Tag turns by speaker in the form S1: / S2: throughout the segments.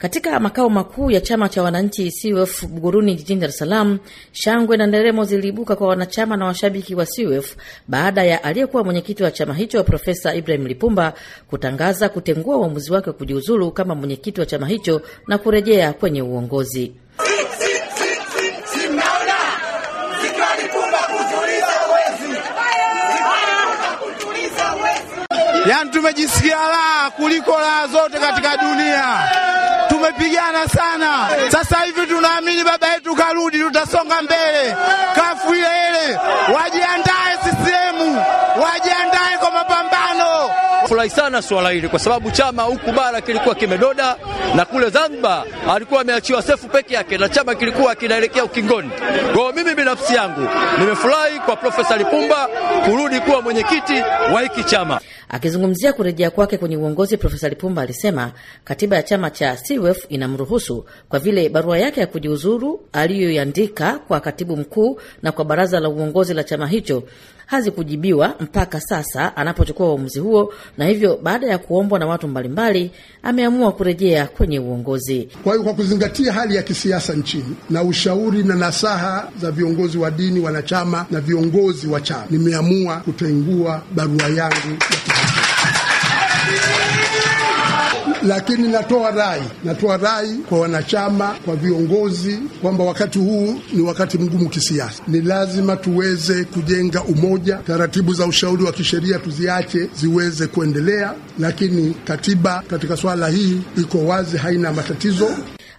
S1: Katika makao makuu ya chama cha wananchi CUF Buguruni jijini Dar es Salaam, shangwe na nderemo ziliibuka kwa wanachama na washabiki wa CUF baada ya aliyekuwa mwenyekiti wa chama hicho Profesa Ibrahim Lipumba kutangaza kutengua uamuzi wake wa kujiuzulu kama mwenyekiti wa chama hicho na kurejea kwenye uongozi.
S2: Yaani tumejisikia raha kuliko raha zote katika dunia. Tumepigana sana, sasa hivi tunaamini baba yetu karudi, tutasonga mbele. Mapambano.
S3: Furahi sana swala hili kwa sababu chama huku bara kilikuwa kimedoda na kule Zanzibar alikuwa ameachiwa Sefu peke yake na chama kilikuwa kinaelekea ukingoni. Kwa mimi binafsi yangu nimefurahi kwa Profesa Lipumba kurudi kuwa mwenyekiti wa hiki chama.
S1: Akizungumzia kurejea kwake kwenye uongozi, Profesa Lipumba alisema katiba ya chama cha CUF inamruhusu kwa vile barua yake ya kujiuzuru aliyoiandika kwa katibu mkuu na kwa baraza la uongozi la chama hicho hazikujibiwa mpaka sasa anapochukua uamuzi huo, na hivyo baada ya kuombwa na watu mbalimbali ameamua kurejea kwenye uongozi.
S4: Kwa hiyo kwa kuzingatia hali ya kisiasa nchini na ushauri na nasaha za viongozi wa dini, wanachama na viongozi wa chama, nimeamua kutengua barua yangu ya lakini natoa rai, natoa rai kwa wanachama, kwa viongozi kwamba wakati huu ni wakati mgumu kisiasa. Ni lazima tuweze kujenga umoja. Taratibu za ushauri wa kisheria tuziache ziweze kuendelea, lakini katiba katika swala hii iko wazi, haina matatizo.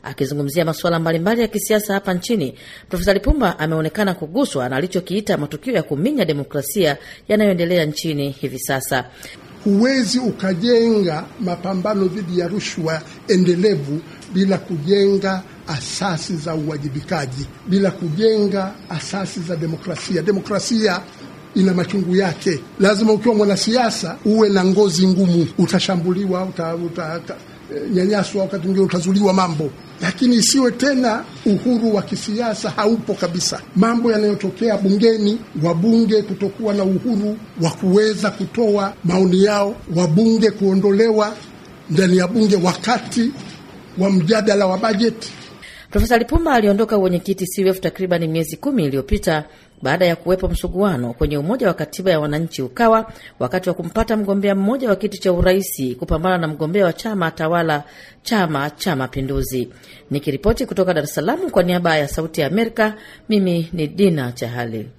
S1: Akizungumzia masuala mbalimbali ya kisiasa hapa nchini, Profesa Lipumba ameonekana kuguswa na alichokiita matukio ya kuminya demokrasia yanayoendelea nchini hivi sasa.
S4: Huwezi ukajenga mapambano dhidi ya rushwa endelevu bila kujenga asasi za uwajibikaji, bila kujenga asasi za demokrasia. Demokrasia ina machungu yake. Lazima ukiwa mwanasiasa uwe na ngozi ngumu, utashambuliwa, uta, uta, nyanyaswa, wakati mwingine utazuliwa mambo, lakini isiwe tena uhuru wa kisiasa haupo kabisa. Mambo yanayotokea bungeni, wabunge kutokuwa na uhuru wa kuweza kutoa maoni yao, wabunge kuondolewa ndani ya bunge wakati wa mjadala wa bajeti.
S1: Profesa Lipumba aliondoka uwenyekiti CUF takriban miezi kumi iliyopita baada ya kuwepo msuguano kwenye umoja wa katiba ya wananchi Ukawa wakati wa kumpata mgombea mmoja wa kiti cha uraisi kupambana na mgombea wa chama tawala Chama cha Mapinduzi. Nikiripoti kutoka Dar es Salaam kwa niaba ya Sauti ya Amerika, mimi ni Dina Chahali.